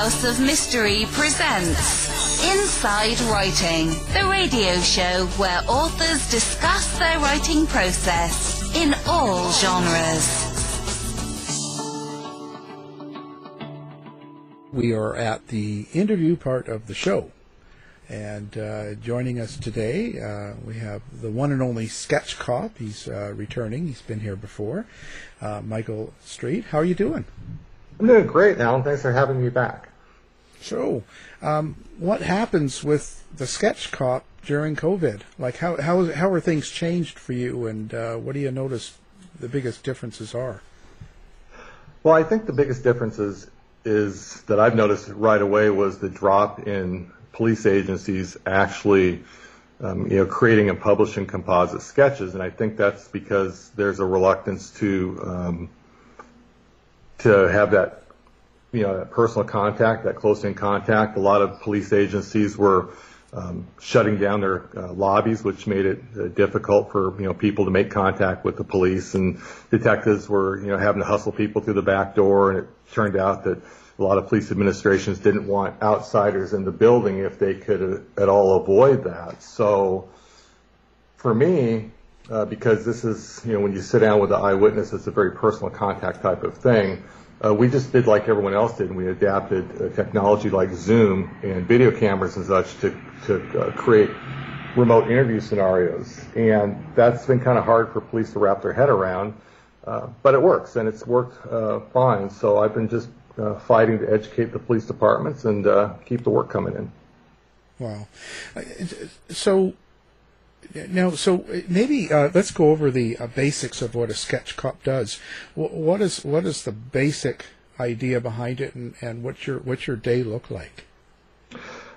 House of Mystery presents Inside Writing, the radio show where authors discuss their writing process in all genres. We are at the interview part of the show. And uh, joining us today, uh, we have the one and only Sketch Cop. He's uh, returning. He's been here before. Uh, Michael Streed, how are you doing? I'm doing great, Alan. Thanks for having me back. So, um, what happens with the Sketch Cop during COVID? Like, how how how are things changed for you, and uh, what do you notice the biggest differences are? Well, I think the biggest differences is that I've noticed right away was the drop in police agencies actually um, you know, creating and publishing composite sketches, and I think that's because there's a reluctance to um, to have that, you know, personal contact, that close in contact. A lot of police agencies were um, shutting down their uh, lobbies, which made it uh, difficult for you know people to make contact with the police, and detectives were you know having to hustle people through the back door, and it turned out that a lot of police administrations didn't want outsiders in the building if they could uh, at all avoid that. So for me, uh, because this is, you know, when you sit down with the eyewitness, it's a very personal contact type of thing. Uh, we just did like everyone else did, and we adapted uh, technology like Zoom and video cameras and such to, to uh, create remote interview scenarios. And that's been kind of hard for police to wrap their head around. Uh, but it works, and it's worked uh, fine. So I've been just uh, fighting to educate the police departments and keep the work coming in. Wow. So now, so maybe uh, let's go over the uh, basics of what a sketch cop does. W- what is what is the basic idea behind it, and, and what's your what's your day look like?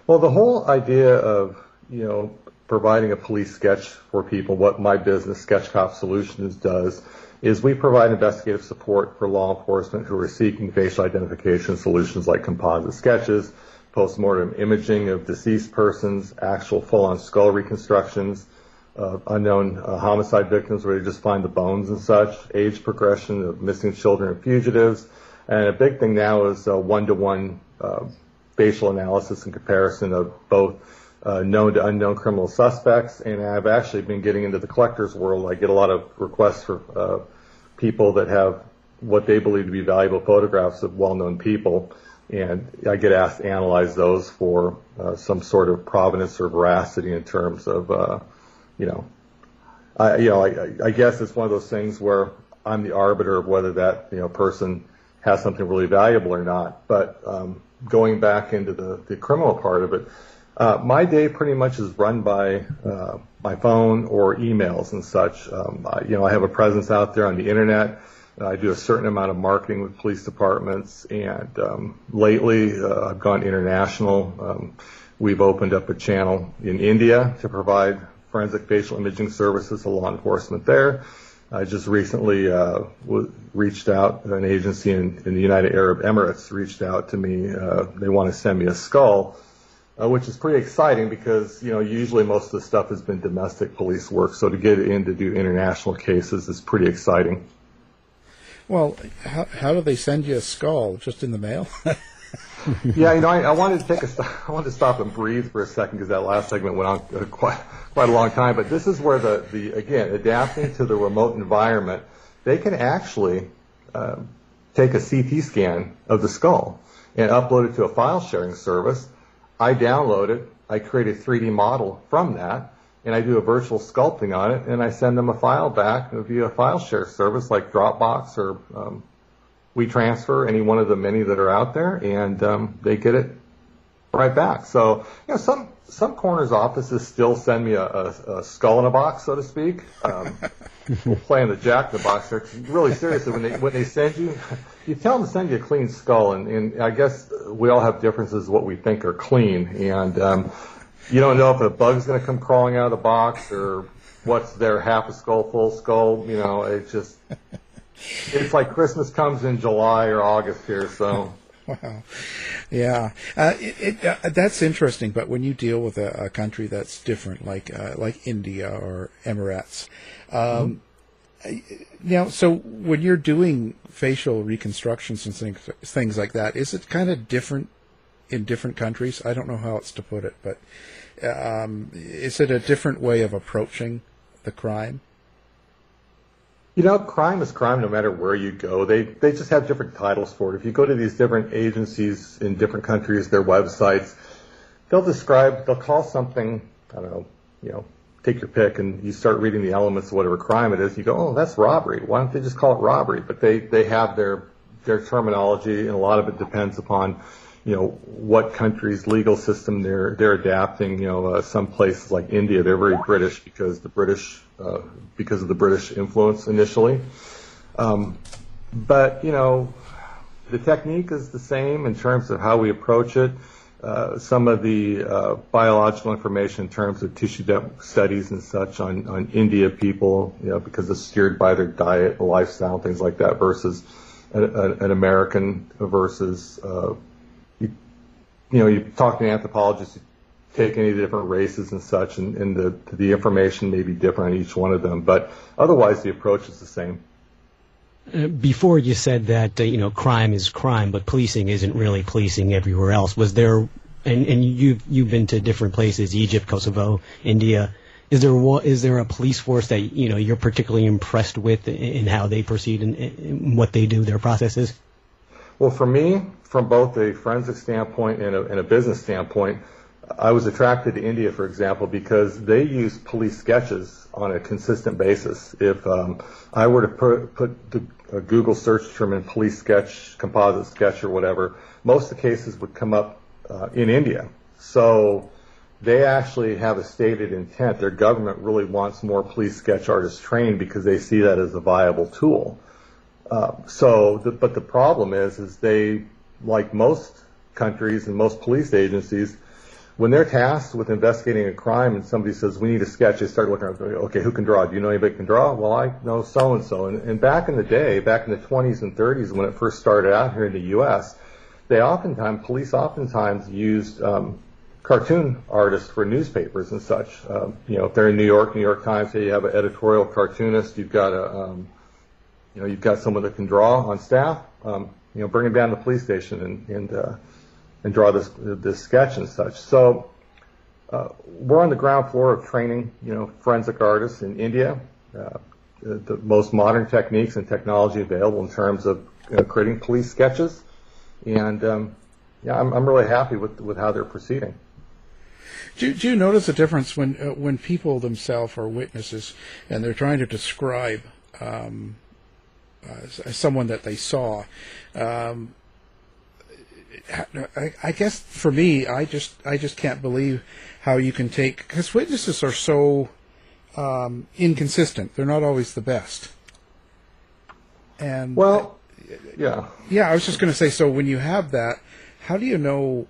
Well, the whole idea of you know providing a police sketch for people, what my business, Sketch Cop Solutions, does is we provide investigative support for law enforcement who are seeking facial identification solutions like composite sketches, postmortem imaging of deceased persons, actual full-on skull reconstructions, uh, unknown uh, homicide victims where they just find the bones and such, age progression of missing children and fugitives. And a big thing now is uh, one-to-one uh, facial analysis and comparison of both uh, known to unknown criminal suspects. And I've actually been getting into the collector's world. I get a lot of requests for uh, people that have what they believe to be valuable photographs of well-known people, and I get asked to analyze those for uh, some sort of provenance or veracity in terms of, uh, you know, I, you know, I, I guess it's one of those things where I'm the arbiter of whether that you know person has something really valuable or not. But um, going back into the, the criminal part of it, uh, my day pretty much is run by uh, my phone or emails and such. Um, I, you know, I have a presence out there on the internet. I do a certain amount of marketing with police departments, and um, lately uh, I've gone international. Um, we've opened up a channel in India to provide forensic facial imaging services to law enforcement there. I just recently uh, reached out, an agency in, in, the United Arab Emirates reached out to me. Uh, they want to send me a skull uh, which is pretty exciting because you know usually most of the stuff has been domestic police work. So to get in to do international cases is pretty exciting. Well, how, how do they send you a skull? Just in the mail? yeah, you know, I, I, wanted to take a, I wanted to stop and breathe for a second because that last segment went on uh, quite quite a long time. But this is where the the again adapting to the remote environment, they can actually uh, take a CT scan of the skull and upload it to a file sharing service I download it, I create a 3D model from that, and I do a virtual sculpting on it, and I send them a file back via a file share service like Dropbox or um, WeTransfer, any one of the many that are out there, and um, they get it right back. So, you know, some some coroners offices still send me a, a, a skull in a box, so to speak. Um, we'll play in the jack in the box there. Really seriously, when they when they send you, you tell them to send you a clean skull, and, and I guess we all have differences what we think are clean, and um, you don't know if a bug's going to come crawling out of the box or what's there, half a skull, full skull. You know, it's just it's like Christmas comes in July or August here, so. Wow. Yeah, uh, it, it, uh, that's interesting. But when you deal with a, a country that's different, like uh, like India or Emirates, um, mm-hmm. now, so when you're doing facial reconstructions and things things like that, is it kind of different in different countries? I don't know how else to put it, but um, is it a different way of approaching the crime? You know, crime is crime no matter where you go. They they just have different titles for it. If you go to these different agencies in different countries, their websites, they'll describe, they'll call something, I don't know, you know, take your pick, and you start reading the elements of whatever crime it is. You go, oh, that's robbery. Why don't they just call it robbery? But they they have their their terminology, and a lot of it depends upon you know what country's legal system they're they're adapting. You know, uh, some places like India, they're very British because the British uh, because of the British influence initially. Um, but, you know, the technique is the same in terms of how we approach it. Uh, some of the uh, biological information in terms of tissue depth studies and such on, on India people, you know, because it's steered by their diet, lifestyle, things like that, versus a, a, an American versus, uh, you know, you talk to anthropologists, take any of the different races and such, and, and the the information may be different on each one of them, but otherwise the approach is the same. Uh, before you said that uh, you know crime is crime, but policing isn't really policing everywhere else. Was there, and, and you've you've been to different places, Egypt, Kosovo, India. Is there is there a police force that you know you're particularly impressed with in how they proceed and, and what they do, their processes? Well, for me, from both a forensic standpoint and a, and a business standpoint, I was attracted to India, for example, because they use police sketches on a consistent basis. If um, I were to put, put the, a Google search term in police sketch, composite sketch, or whatever, most of the cases would come up uh, in India. So they actually have a stated intent. Their government really wants more police sketch artists trained because they see that as a viable tool. Uh, so, the, but the problem is, is they, like most countries and most police agencies, when they're tasked with investigating a crime and somebody says, we need a sketch, they start looking at, okay, who can draw? Do you know anybody can draw? Well, I know so-and-so. And, and back in the day, back in the 20s and 30s, when it first started out here in the U.S., they oftentimes, police oftentimes used um, cartoon artists for newspapers and such. Um, you know, if they're in New York, New York Times, say you have an editorial cartoonist, you've got a, um, you know, you've got someone that can draw on staff. Um, you know, bring him down to the police station and, and uh, and draw this this sketch and such. So uh, we're on the ground floor of training, you know, forensic artists in India. Uh, the most modern techniques and technology available in terms of creating police sketches, and um, yeah, I'm, I'm really happy with with how they're proceeding. Do, do you notice a difference when uh, when people themselves are witnesses and they're trying to describe um, uh, someone that they saw? Um, I, I guess for me, I just I just can't believe how you can take because witnesses are so um, inconsistent. They're not always the best. And well, yeah, yeah. I was just going to say. So when you have that, how do you know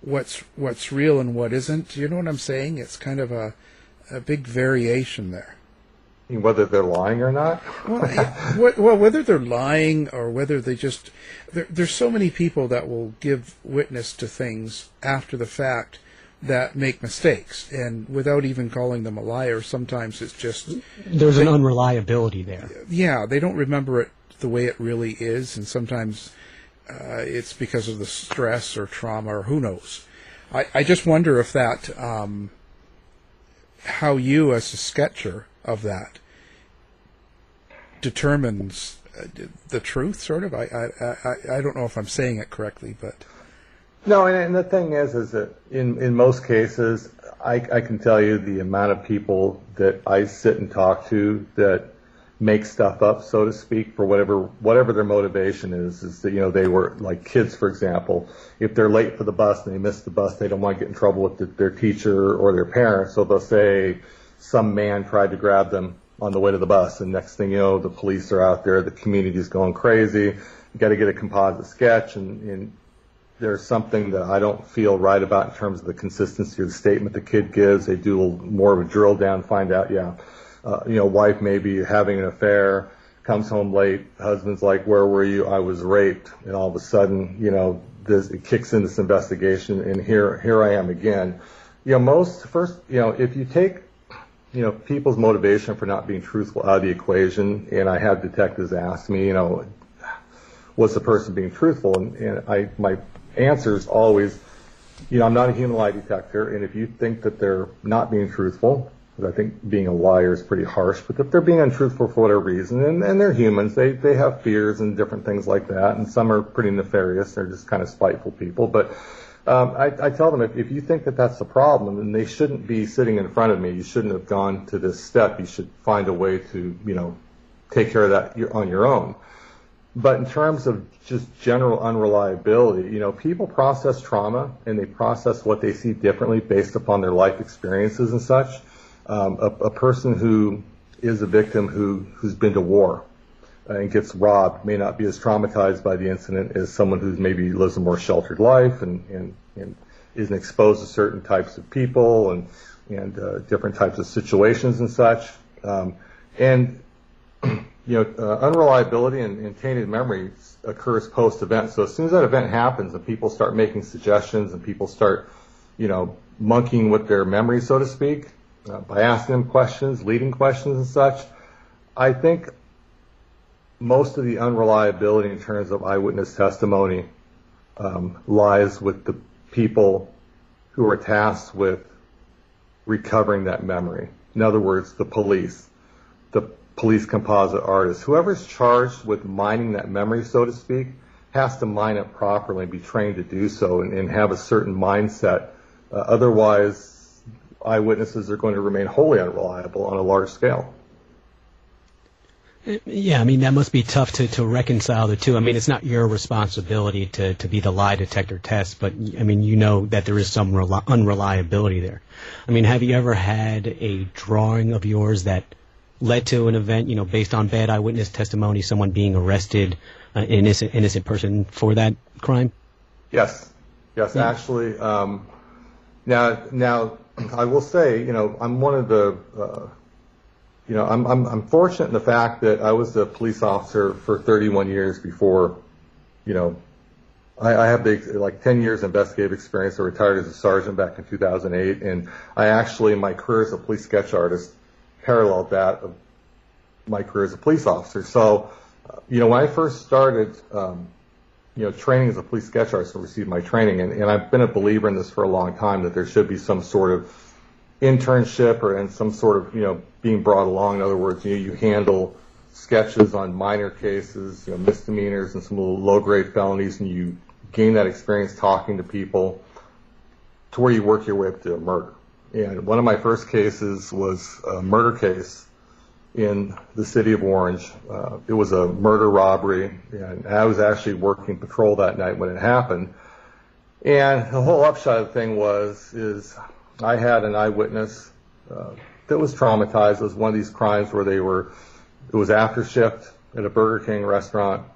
what's what's real and what isn't? You know what I'm saying? It's kind of a a big variation there whether they're lying or not. well, well, whether they're lying or whether they just there, there's so many people that will give witness to things after the fact that make mistakes. And without even calling them a liar sometimes it's just there's they, an unreliability there. Yeah they don't remember it the way it really is. And sometimes uh, it's because of the stress or trauma or who knows. I, I just wonder if that um, how you as a sketcher of that determines uh, the truth, sort of. I, I, I, I don't know if I'm saying it correctly, but. No, and, and the thing is, is that in, in most cases, I, I can tell you the amount of people that I sit and talk to that make stuff up, so to speak, for whatever whatever their motivation is. Is that you know they were like kids, for example. If they're late for the bus and they miss the bus, they don't want to get in trouble with the, their teacher or their parents, so they'll say, some man tried to grab them on the way to the bus, and next thing you know, the police are out there, the community's going crazy. You got to get a composite sketch, and, and there's something that I don't feel right about in terms of the consistency of the statement the kid gives. They do more of a drill down, find out, yeah, uh, you know, wife may be having an affair, comes home late, husband's like, where were you? I was raped, and all of a sudden, you know, this it kicks in this investigation, and here here I am again. You know, most first, you know, if you take you know, people's motivation for not being truthful out of the equation. And I had detectives ask me, you know, was the person being truthful? And, and I, my answer is always, you know, I'm not a human lie detector, and if you think that they're not being truthful, I think being a liar is pretty harsh, but if they're being untruthful for whatever reason, and, and they're humans, they, they have fears and different things like that, and some are pretty nefarious, they're just kind of spiteful people, but um, I, I tell them if, if you think that that's the problem, then they shouldn't be sitting in front of me. You shouldn't have gone to this step. You should find a way to, you know, take care of that on your own. But in terms of just general unreliability, you know, people process trauma and they process what they see differently based upon their life experiences and such. Um, a, a person who is a victim who, who's been to war and gets robbed may not be as traumatized by the incident as someone who's maybe lives a more sheltered life and, and, and isn't exposed to certain types of people and, and uh, different types of situations and such. Um, and, you know, uh, unreliability and, and tainted memory occurs post-event. So as soon as that event happens and people start making suggestions and people start, you know, monkeying with their memory, so to speak, uh, by asking them questions, leading questions and such, I think most of the unreliability in terms of eyewitness testimony um, lies with the people who are tasked with recovering that memory. In other words, the police, the police composite artists, whoever's charged with mining that memory, so to speak, has to mine it properly and be trained to do so and, and have a certain mindset. Uh, otherwise, eyewitnesses are going to remain wholly unreliable on a large scale. Yeah, I mean that must be tough to, to reconcile the two. I mean, it's not your responsibility to, to be the lie detector test, but I mean you know that there is some rel- unreliability there. I mean, have you ever had a drawing of yours that led to an event, you know, based on bad eyewitness testimony, someone being arrested, uh, an innocent innocent person for that crime? Yes, yes, yeah. actually. Um, now, now I will say, you know, I'm one of the uh, you know, I'm, I'm, I'm fortunate in the fact that I was a police officer for 31 years before, you know, I, I have the, like 10 years investigative experience. I retired as a sergeant back in 2008, and I actually, my career as a police sketch artist, paralleled that of my career as a police officer. So, you know, when I first started, um, you know, training as a police sketch artist and received my training, and, and I've been a believer in this for a long time that there should be some sort of internship or in some sort of, you know, being brought along. In other words, you, you handle sketches on minor cases, you know, misdemeanors and some little low-grade felonies, and you gain that experience talking to people to where you work your way up to a murder. And one of my first cases was a murder case in the city of Orange. Uh, it was a murder robbery, and I was actually working patrol that night when it happened. And the whole upshot of the thing was, is I had an eyewitness uh, that was traumatized. It was one of these crimes where they were, it was after shift at a Burger King restaurant.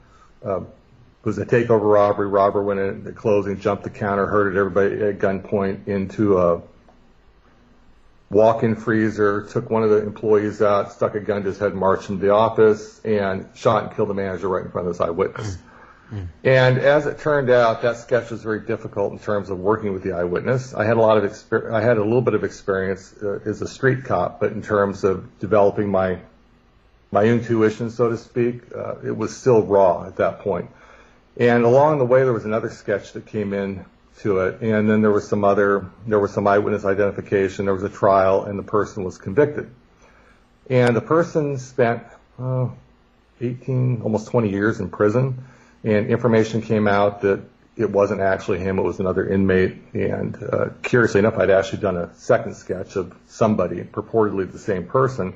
Uh, it was a takeover robbery. Robber went in at closing, jumped the counter, herded everybody at gunpoint into a walk-in freezer, took one of the employees out, stuck a gun to his head, marched into the office, and shot and killed the manager right in front of this eyewitness. And as it turned out, that sketch was very difficult in terms of working with the eyewitness. I had a lot of experience. I had a little bit of experience uh, as a street cop, but in terms of developing my my intuition, so to speak, uh, it was still raw at that point. And along the way, there was another sketch that came in to it, and then there was some other. There was some eyewitness identification. There was a trial, and the person was convicted. And the person spent uh, 18, almost 20 years in prison and information came out that it wasn't actually him, it was another inmate. And uh, curiously enough, I'd actually done a second sketch of somebody, purportedly the same person.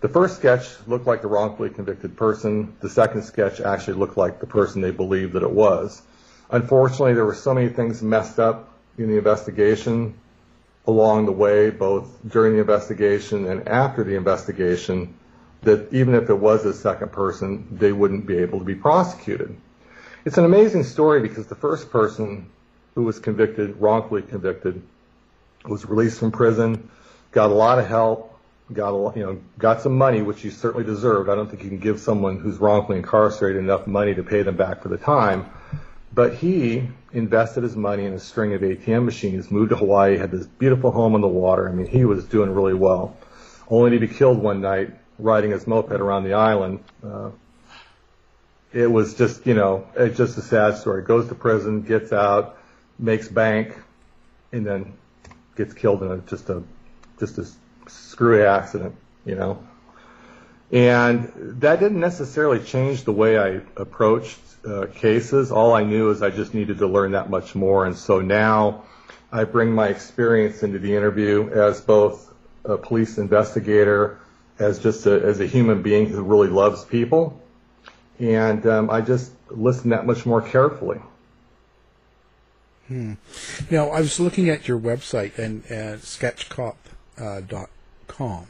The first sketch looked like the wrongfully convicted person. The second sketch actually looked like the person they believed that it was. Unfortunately, there were so many things messed up in the investigation along the way, both during the investigation and after the investigation, that even if it was a second person, they wouldn't be able to be prosecuted. It's an amazing story because the first person who was convicted, wrongfully convicted, was released from prison, got a lot of help, got a, you know, got some money, which he certainly deserved. I don't think you can give someone who's wrongfully incarcerated enough money to pay them back for the time. But he invested his money in a string of ATM machines, moved to Hawaii, had this beautiful home on the water. I mean, he was doing really well. Only to be killed one night riding his moped around the island, uh, it was just, you know, it's just a sad story. Goes to prison, gets out, makes bank, and then gets killed in a, just a, just a screwy accident, you know. And that didn't necessarily change the way I approached uh, cases. All I knew is I just needed to learn that much more. And so now I bring my experience into the interview as both a police investigator, as just a, as a human being who really loves people, and um, I just listen that much more carefully. Hmm. Now, I was looking at your website and uh, sketchcop.com.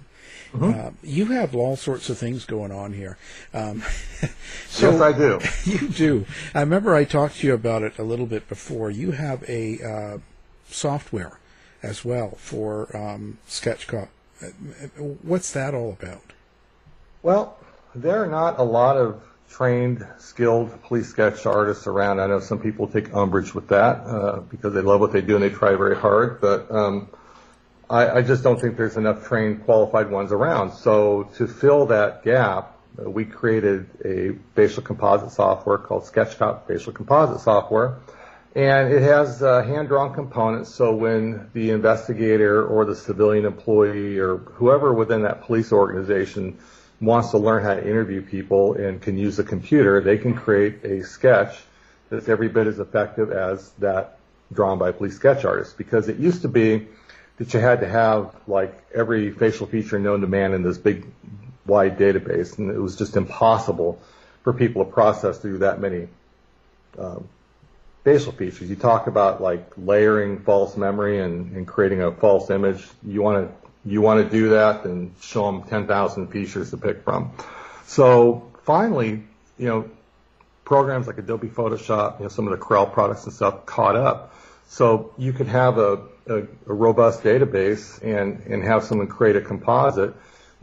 Uh, mm-hmm. uh, you have all sorts of things going on here. Um, so yes, I do. You do. I remember I talked to you about it a little bit before. You have a uh, software as well for um, SketchCop. What's that all about? Well, there are not a lot of trained, skilled police sketch artists around. I know some people take umbrage with that uh, because they love what they do and they try very hard, but um, I, I, just don't think there's enough trained, qualified ones around. So to fill that gap, we created a facial composite software called SketchCop Facial Composite Software. And it has uh, hand-drawn components, so when the investigator or the civilian employee or whoever within that police organization wants to learn how to interview people and can use a computer, they can create a sketch that's every bit as effective as that drawn by a police sketch artist. Because it used to be that you had to have like every facial feature known to man in this big wide database, and it was just impossible for people to process through that many um, facial features. You talk about like layering false memory and, and creating a false image. You want to you want to do that, then show them 10,000 features to pick from. So finally, you know, programs like Adobe Photoshop, you know, some of the Corel products and stuff caught up. So you could have a, a, a robust database and, and have someone create a composite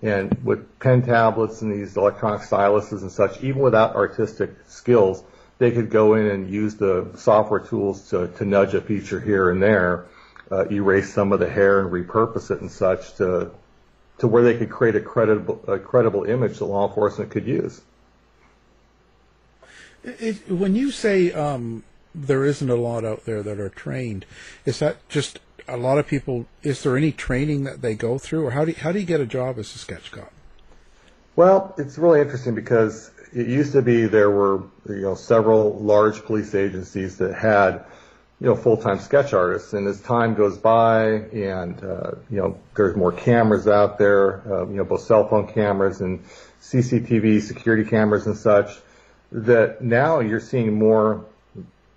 and with pen tablets and these electronic styluses and such, even without artistic skills, they could go in and use the software tools to, to nudge a feature here and there uh, erase some of the hair and repurpose it and such to to where they could create a credible a credible image that law enforcement could use. It, when you say um, there isn't a lot out there that are trained, is that just a lot of people? Is there any training that they go through, or how do you, how do you get a job as a sketch cop? Well, it's really interesting because it used to be there were you know several large police agencies that had you know, full-time sketch artists. And as time goes by and, uh, you know, there's more cameras out there, uh, you know, both cell phone cameras and CCTV security cameras and such, that now you're seeing more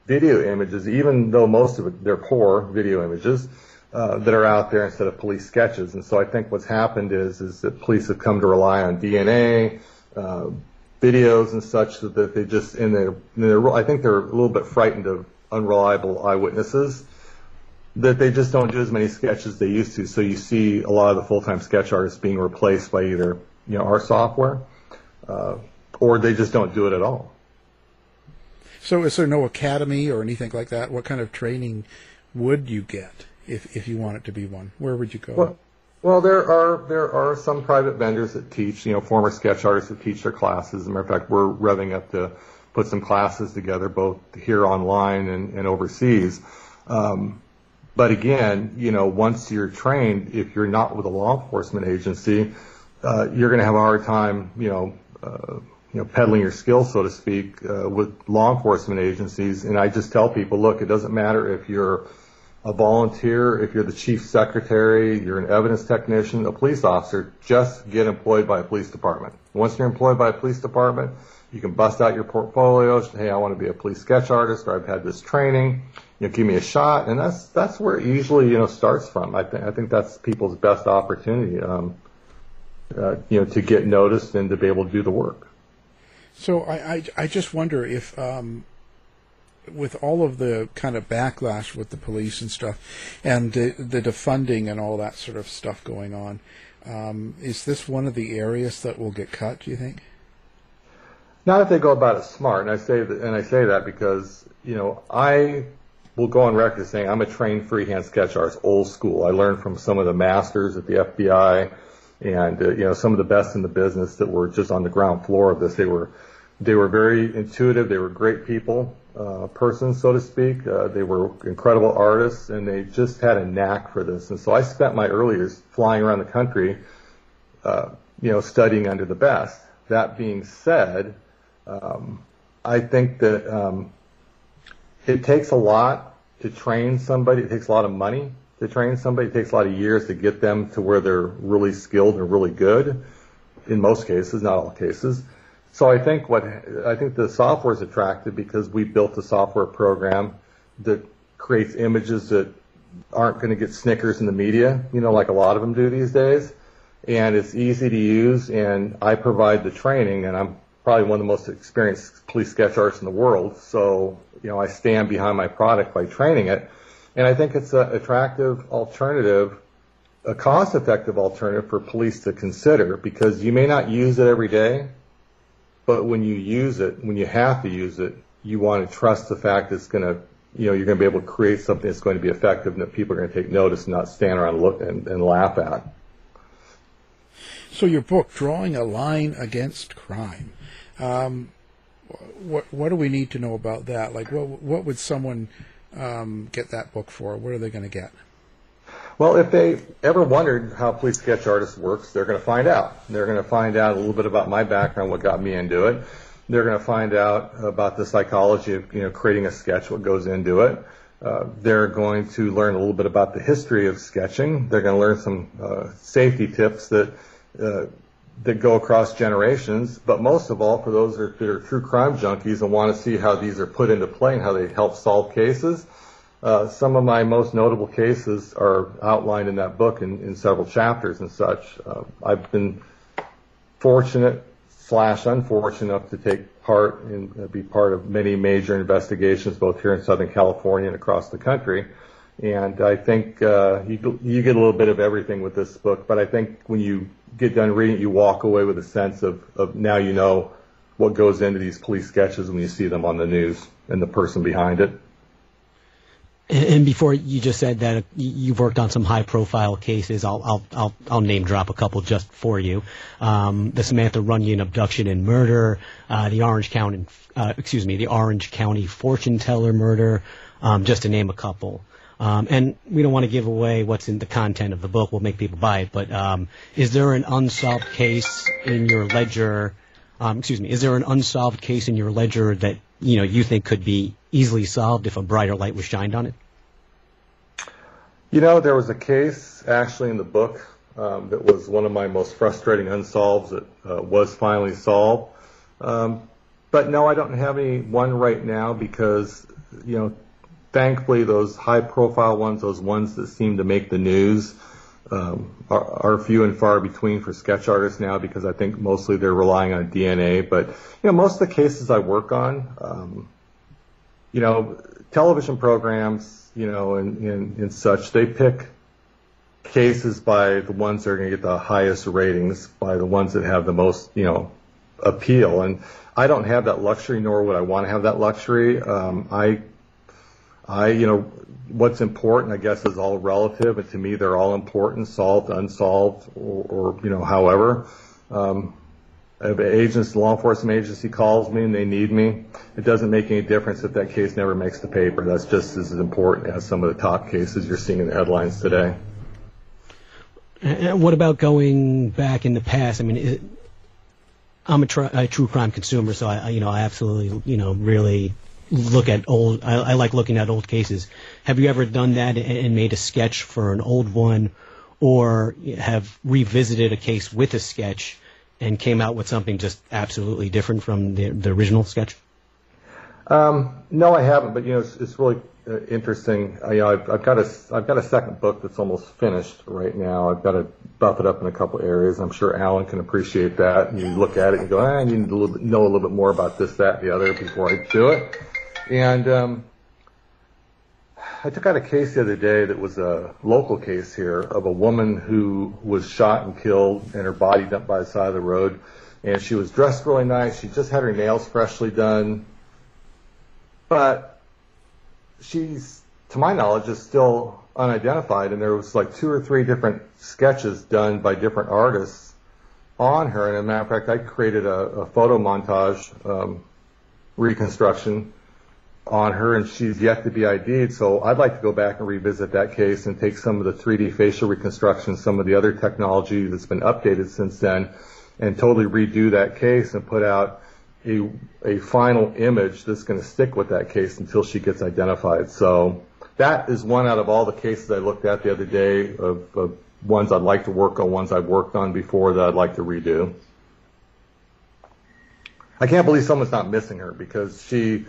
video images, even though most of it, they're poor video images, uh, that are out there instead of police sketches. And so I think what's happened is, is that police have come to rely on DNA, uh, videos and such that they just, and they're, they're, I think they're a little bit frightened of unreliable eyewitnesses that they just don't do as many sketches as they used to. So you see a lot of the full-time sketch artists being replaced by either you know our software uh, or they just don't do it at all. So is there no academy or anything like that? What kind of training would you get if if you want it to be one? Where would you go? Well, well, there are there are some private vendors that teach, you know, former sketch artists that teach their classes. As a matter of fact, we're revving up to put some classes together, both here online and, and overseas. Um, but again, you know, once you're trained, if you're not with a law enforcement agency, uh, you're going to have a hard time, you know, uh, you know, peddling your skills, so to speak, uh, with law enforcement agencies. And I just tell people, look, it doesn't matter if you're a volunteer, if you're the chief secretary, you're an evidence technician, a police officer, just get employed by a police department. Once you're employed by a police department, you can bust out your portfolios. Hey, I want to be a police sketch artist, or I've had this training. You know, give me a shot, and that's that's where it usually you know starts from. I think I think that's people's best opportunity, um, uh, you know, to get noticed and to be able to do the work. So I I, I just wonder if. Um, with all of the kind of backlash with the police and stuff, and the, the defunding and all that sort of stuff going on, um, is this one of the areas that will get cut? Do you think? Not if they go about it smart, and I say that, and I say that because you know I will go on record saying I'm a trained freehand sketch artist, old school. I learned from some of the masters at the FBI, and uh, you know some of the best in the business that were just on the ground floor of this. They were they were very intuitive. They were great people, uh, persons, so to speak. Uh, they were incredible artists, and they just had a knack for this. And so I spent my early years flying around the country, uh, you know, studying under the best. That being said, um, I think that um, it takes a lot to train somebody. It takes a lot of money to train somebody. It takes a lot of years to get them to where they're really skilled and really good. In most cases, not all cases. So I think what I think the software is attractive because we built a software program that creates images that aren't going to get snickers in the media, you know, like a lot of them do these days. And it's easy to use, and I provide the training, and I'm probably one of the most experienced police sketch artists in the world. So, you know, I stand behind my product by training it. And I think it's an attractive alternative, a cost effective alternative for police to consider because you may not use it every day, but when you use it, when you have to use it, you want to trust the fact that it's going to, you know, you're going to be able to create something that's going to be effective and that people are going to take notice and not stand around and look and, and laugh at. So your book, Drawing a Line Against Crime, um, what what do we need to know about that? Like, what what would someone um, get that book for? What are they going to get? Well, if they ever wondered how Police Sketch Artist works, they're going to find out. They're going to find out a little bit about my background, what got me into it. They're going to find out about the psychology of you know creating a sketch, what goes into it. Uh, they're going to learn a little bit about the history of sketching. They're going to learn some uh, safety tips that uh, that go across generations. But most of all, for those that are, that are true crime junkies and want to see how these are put into play and how they help solve cases, uh, some of my most notable cases are outlined in that book in, in several chapters and such. Uh, I've been fortunate slash unfortunate enough to take part and uh, be part of many major investigations, both here in Southern California and across the country. And I think uh, you, you get a little bit of everything with this book, but I think when you get done reading it, you walk away with a sense of, of now you know what goes into these police sketches when you see them on the news and the person behind it. And before you just said that you've worked on some high-profile cases, I'll I'll I'll, I'll name drop a couple just for you. Um, the Samantha Runnion abduction and murder, uh, the Orange County, uh, excuse me, the Orange County fortune teller murder, um, just to name a couple. Um, and we don't want to give away what's in the content of the book. We'll make people buy it. But um, is there an unsolved case in your ledger? Um, excuse me. Is there an unsolved case in your ledger that you know you think could be easily solved if a brighter light was shined on it? You know, there was a case actually in the book um, that was one of my most frustrating unsolved that uh, was finally solved. Um, but no, I don't have any one right now because you know, thankfully those high-profile ones, those ones that seem to make the news, um, are, are few and far between for sketch artists now because I think mostly they're relying on DNA. But you know, most of the cases I work on, um, you know, television programs, you know, and, and, and such, they pick cases by the ones that are going to get the highest ratings, by the ones that have the most, you know, appeal. And I don't have that luxury, nor would I want to have that luxury. Um, I, I, you know, what's important, I guess, is all relative, and to me, they're all important, solved, unsolved, or, or you know, however. Um, if agent, law enforcement agency calls me and they need me, it doesn't make any difference if that case never makes the paper. That's just as important as some of the top cases you're seeing in the headlines today. And what about going back in the past? I mean, it, I'm a, tr- a, true crime consumer, so I, you know, I absolutely, you know, really look at old. I, I like looking at old cases. Have you ever done that and, and made a sketch for an old one, or have revisited a case with a sketch? and came out with something just absolutely different from the, the original sketch? Um, no, I haven't, but you know, it's, it's really uh, interesting. I, you know, I've, I've, got a I've got a second book that's almost finished right now. I've got to buff it up in a couple areas. I'm sure Alan can appreciate that. And you look at it and go, ah, I need to know a little bit more about this, that, the other before I do it. And um, I took out a case the other day that was a local case here of a woman who was shot and killed and her body dumped by the side of the road. And she was dressed really nice. She just had her nails freshly done. But she's, to my knowledge, is still unidentified. And there was like two or three different sketches done by different artists on her. And as a matter of fact, I created a, a photo montage um, reconstruction on her, and she's yet to be ID'd. So I'd like to go back and revisit that case and take some of the 3D facial reconstruction, some of the other technology that's been updated since then, and totally redo that case and put out a, a final image that's going to stick with that case until she gets identified. So that is one out of all the cases I looked at the other day of ones I'd like to work on, ones I've worked on before that I'd like to redo. I can't believe someone's not missing her because she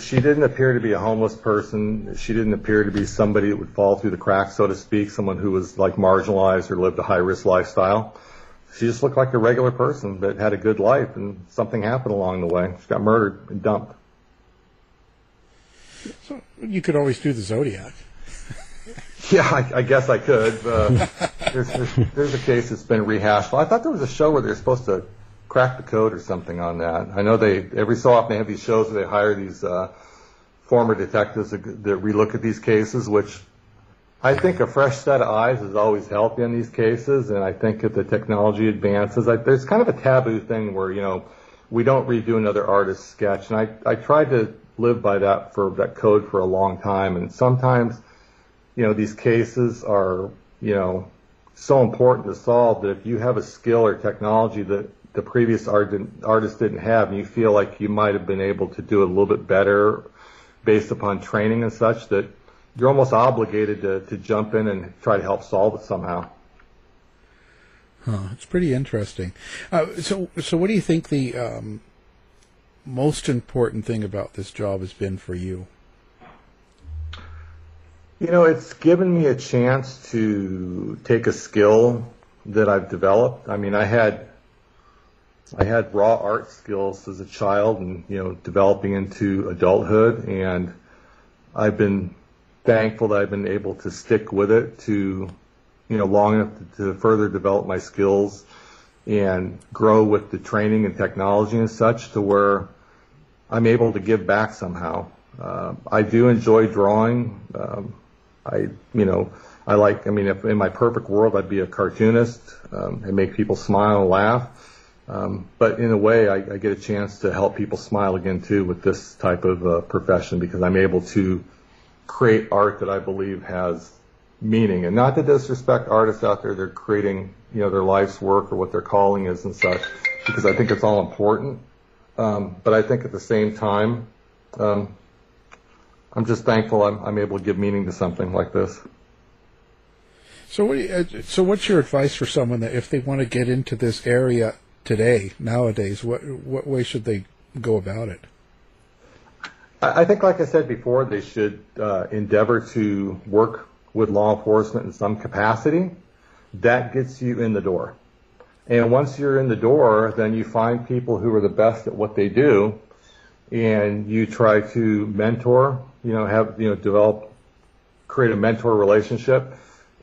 she didn't appear to be a homeless person. She didn't appear to be somebody that would fall through the cracks, so to speak, someone who was like marginalized or lived a high risk lifestyle. She just looked like a regular person that had a good life and something happened along the way. She got murdered and dumped. So you could always do the Zodiac. Yeah, I, I guess I could. Uh, there's, there's, there's a case that's been rehashed. Well, I thought there was a show where they're supposed to crack the code or something on that. I know they every so often they have these shows where they hire these uh, former detectives that, relook at these cases, which I think a fresh set of eyes is always healthy in these cases, and I think that the technology advances. I, there's kind of a taboo thing where you know we don't redo another artist's sketch, and I I tried to live by that for that code for a long time, and sometimes you know these cases are you know so important to solve that if you have a skill or technology that the previous art didn't, artist didn't have, and you feel like you might have been able to do it a little bit better based upon training and such, that you're almost obligated to, to jump in and try to help solve it somehow. Huh, it's pretty interesting. Uh, so, so what do you think the um, most important thing about this job has been for you? You know, it's given me a chance to take a skill that I've developed. I mean, I had I had raw art skills as a child and, you know, developing into adulthood. And I've been thankful that I've been able to stick with it to, you know, long enough to, to further develop my skills and grow with the training and technology and such to where I'm able to give back somehow. Uh, I do enjoy drawing. Um, I, you know, I like, I mean, if in my perfect world, I'd be a cartoonist um, and make people smile and laugh. Um, but in a way, I, I, get a chance to help people smile again too with this type of uh, profession because I'm able to create art that I believe has meaning. And not to disrespect artists out there, they're creating, you know, their life's work or what their calling is and such, because I think it's all important. Um, but I think at the same time, um, I'm just thankful I'm, I'm able to give meaning to something like this. So, what you, uh, so what's your advice for someone that if they want to get into this area today, nowadays? What what way should they go about it? I think, like I said before, they should uh, endeavor to work with law enforcement in some capacity. That gets you in the door. And once you're in the door, then you find people who are the best at what they do, and you try to mentor, you know, have, you know, develop, create a mentor relationship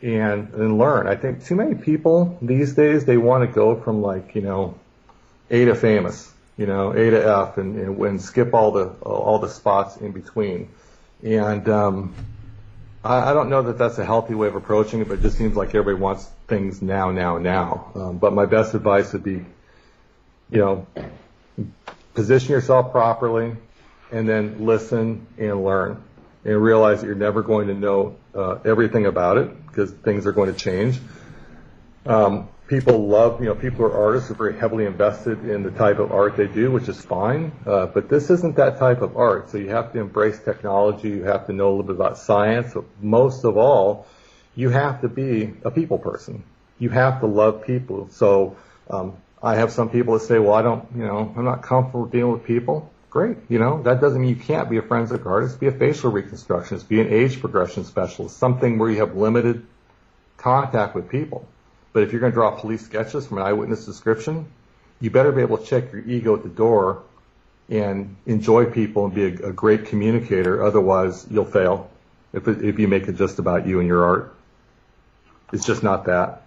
and and learn. I think too many people these days they want to go from like you know A to famous, you know A to F, and, and, and skip all the all the spots in between. And um, I, I don't know that that's a healthy way of approaching it, but it just seems like everybody wants things now, now, now. Um, but my best advice would be, you know, position yourself properly, and then listen and learn and realize that you're never going to know uh, everything about it because things are going to change. Um, people love, you know, people are artists are very heavily invested in the type of art they do, which is fine. Uh, but this isn't that type of art. So you have to embrace technology. You have to know a little bit about science. But most of all, you have to be a people person. You have to love people. So um, I have some people that say, well, I don't, you know, I'm not comfortable dealing with people great. You know, that doesn't mean you can't be a forensic artist, be a facial reconstructionist, be an age progression specialist, something where you have limited contact with people. But if you're going to draw police sketches from an eyewitness description, you better be able to check your ego at the door and enjoy people and be a, a great communicator. Otherwise, you'll fail if, if you make it just about you and your art. It's just not that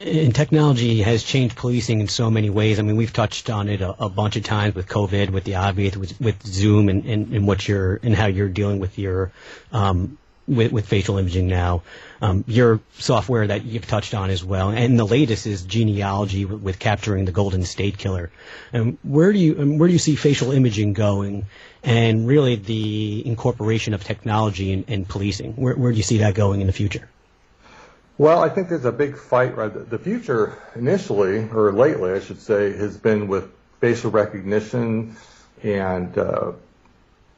and technology has changed policing in so many ways. I mean, we've touched on it a, a bunch of times with COVID, with the obvious, with, with Zoom, and, and, and what you're and how you're dealing with your um, with, with facial imaging now. Um, your software that you've touched on as well, and the latest is genealogy with, with capturing the Golden State Killer. And where do you um, where do you see facial imaging going, and really the incorporation of technology in, in policing? Where, where do you see that going in the future? Well, I think there's a big fight. Right, the future initially or lately, I should say, has been with facial recognition and uh,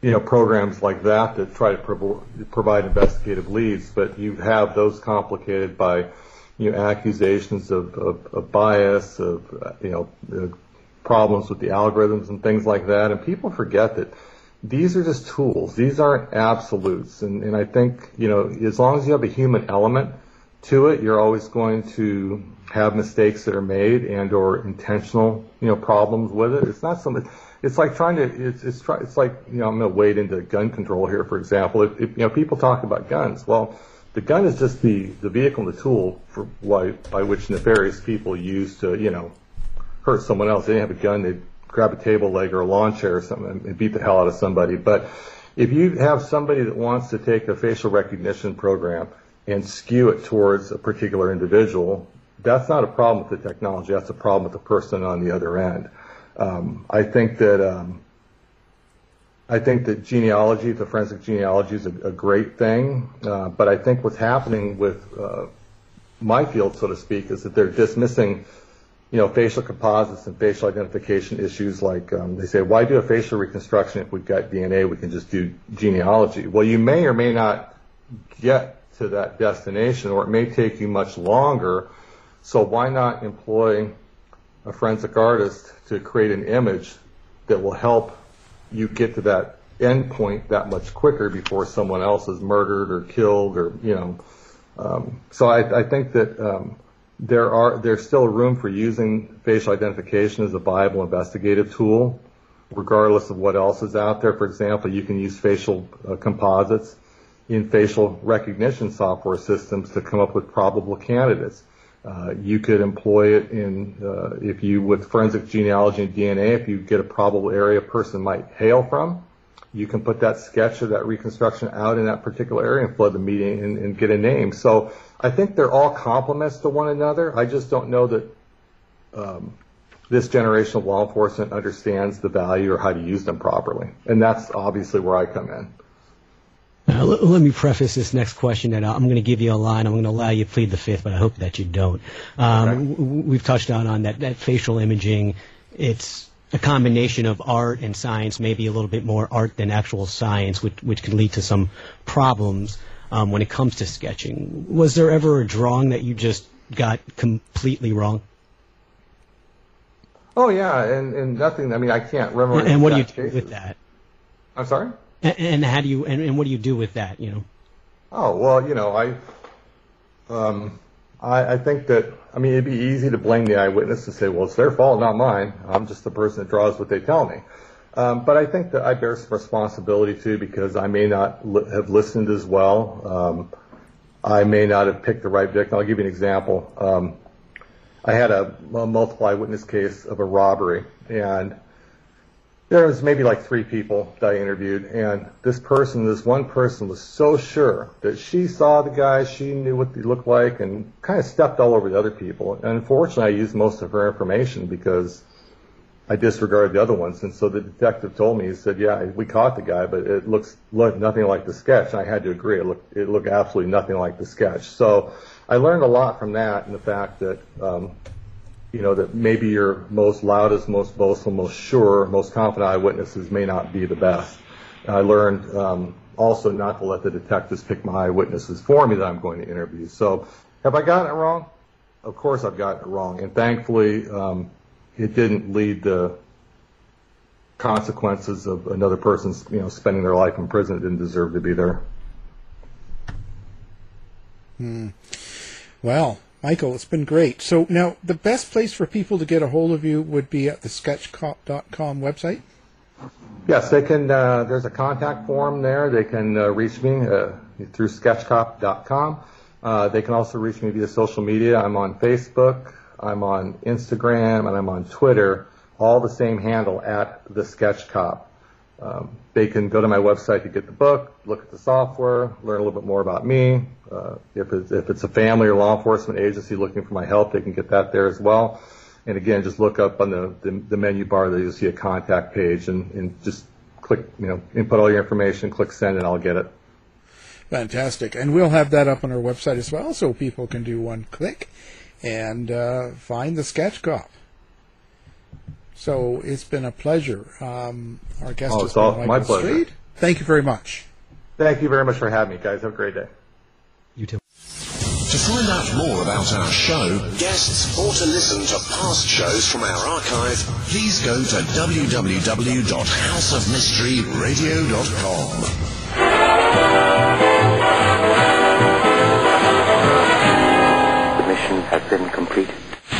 you know programs like that that try to pro- provide investigative leads, but you have those complicated by you know accusations of, of, of bias, of you know uh, problems with the algorithms and things like that, and people forget that these are just tools. These aren't absolutes, and, and I think you know as long as you have a human element to it, you're always going to have mistakes that are made and or intentional, you know, problems with it. It's not something. It's like trying to. It's it's try, It's like you know. I'm going to wade into gun control here, for example. If, if, you know, people talk about guns. Well, the gun is just the the vehicle and the tool for why by which nefarious people use to you know hurt someone else. They have a gun. They grab a table leg or a lawn chair or something and beat the hell out of somebody. But if you have somebody that wants to take a facial recognition program and skew it towards a particular individual, that's not a problem with the technology. That's a problem with the person on the other end. Um, I think that um, I think that genealogy, the forensic genealogy, is a, a great thing. Uh, but I think what's happening with uh, my field, so to speak, is that they're dismissing, you know, facial composites and facial identification issues. Like um, they say, why do a facial reconstruction if we've got DNA? We can just do genealogy. Well, you may or may not get to that destination, or it may take you much longer. So why not employ a forensic artist to create an image that will help you get to that end point that much quicker before someone else is murdered or killed or you know. Um, so I, I, think that um, there are there's still room for using facial identification as a viable investigative tool, regardless of what else is out there. For example, you can use facial uh, composites in facial recognition software systems to come up with probable candidates. Uh, you could employ it in, uh, if you, with forensic genealogy and DNA, if you get a probable area a person might hail from, you can put that sketch or that reconstruction out in that particular area and flood the media and, and get a name. So I think they're all complements to one another. I just don't know that um, this generation of law enforcement understands the value or how to use them properly. And that's obviously where I come in. Uh, let me preface this next question that I'm going to give you a line. I'm going to allow you to plead the fifth, but I hope that you don't. Um, okay. w- we've touched on on that, that facial imaging. It's a combination of art and science, maybe a little bit more art than actual science, which which can lead to some problems um, when it comes to sketching. Was there ever a drawing that you just got completely wrong? Oh yeah, and, and nothing. I mean, I can't remember. And, and what do you do with that? I'm sorry. And, and how do you and, and what do you do with that? You know. Oh well, you know, I, um, I, I think that I mean it'd be easy to blame the eyewitness to say, well, it's their fault, not mine. I'm just the person that draws what they tell me. Um, but I think that I bear some responsibility too because I may not li- have listened as well. Um, I may not have picked the right victim. I'll give you an example. Um, I had a, a multiple eyewitness case of a robbery, and there was maybe like three people that I interviewed, and this person, this one person, was so sure that she saw the guy, she knew what he looked like, and kind of stepped all over the other people. And unfortunately, I used most of her information because I disregarded the other ones. And so the detective told me, he said, "Yeah, we caught the guy, but it looks looked nothing like the sketch." And I had to agree; it looked it looked absolutely nothing like the sketch. So I learned a lot from that, and the fact that um, you know, that maybe your most loudest, most boastful, most sure, most confident eyewitnesses may not be the best. I learned um, also not to let the detectives pick my eyewitnesses for me that I'm going to interview. So have I gotten it wrong? Of course I've gotten it wrong. And thankfully, um, it didn't lead to consequences of another person's, you know, spending their life in prison that didn't deserve to be there. Hmm. Well, Michael, it's been great. So now the best place for people to get a hold of you would be at the sketchcop.com website? Yes, they can. Uh, there's a contact form there. They can uh, reach me uh, through sketchcop.com. Uh, they can also reach me via social media. I'm on Facebook, I'm on Instagram, and I'm on Twitter. All the same handle at the Sketch Cop. Um, they can go to my website to get the book, look at the software, learn a little bit more about me. Uh, if, it's, if it's a family or law enforcement agency looking for my help, they can get that there as well. And again, just look up on the, the, the menu bar there, you'll see a contact page and, and just click, you know, input all your information, click send, and I'll get it. Fantastic. And we'll have that up on our website as well so people can do one click and uh, find the sketch cop. So it's been a pleasure. Um, our guest Oh, has it's been all Michael my pleasure. Streed. Thank you very much. Thank you very much for having me, guys. Have a great day. You too. To find out more about our show, guests, or to listen to past shows from our archive, please go to www.houseofmysteryradio.com. The mission has been completed.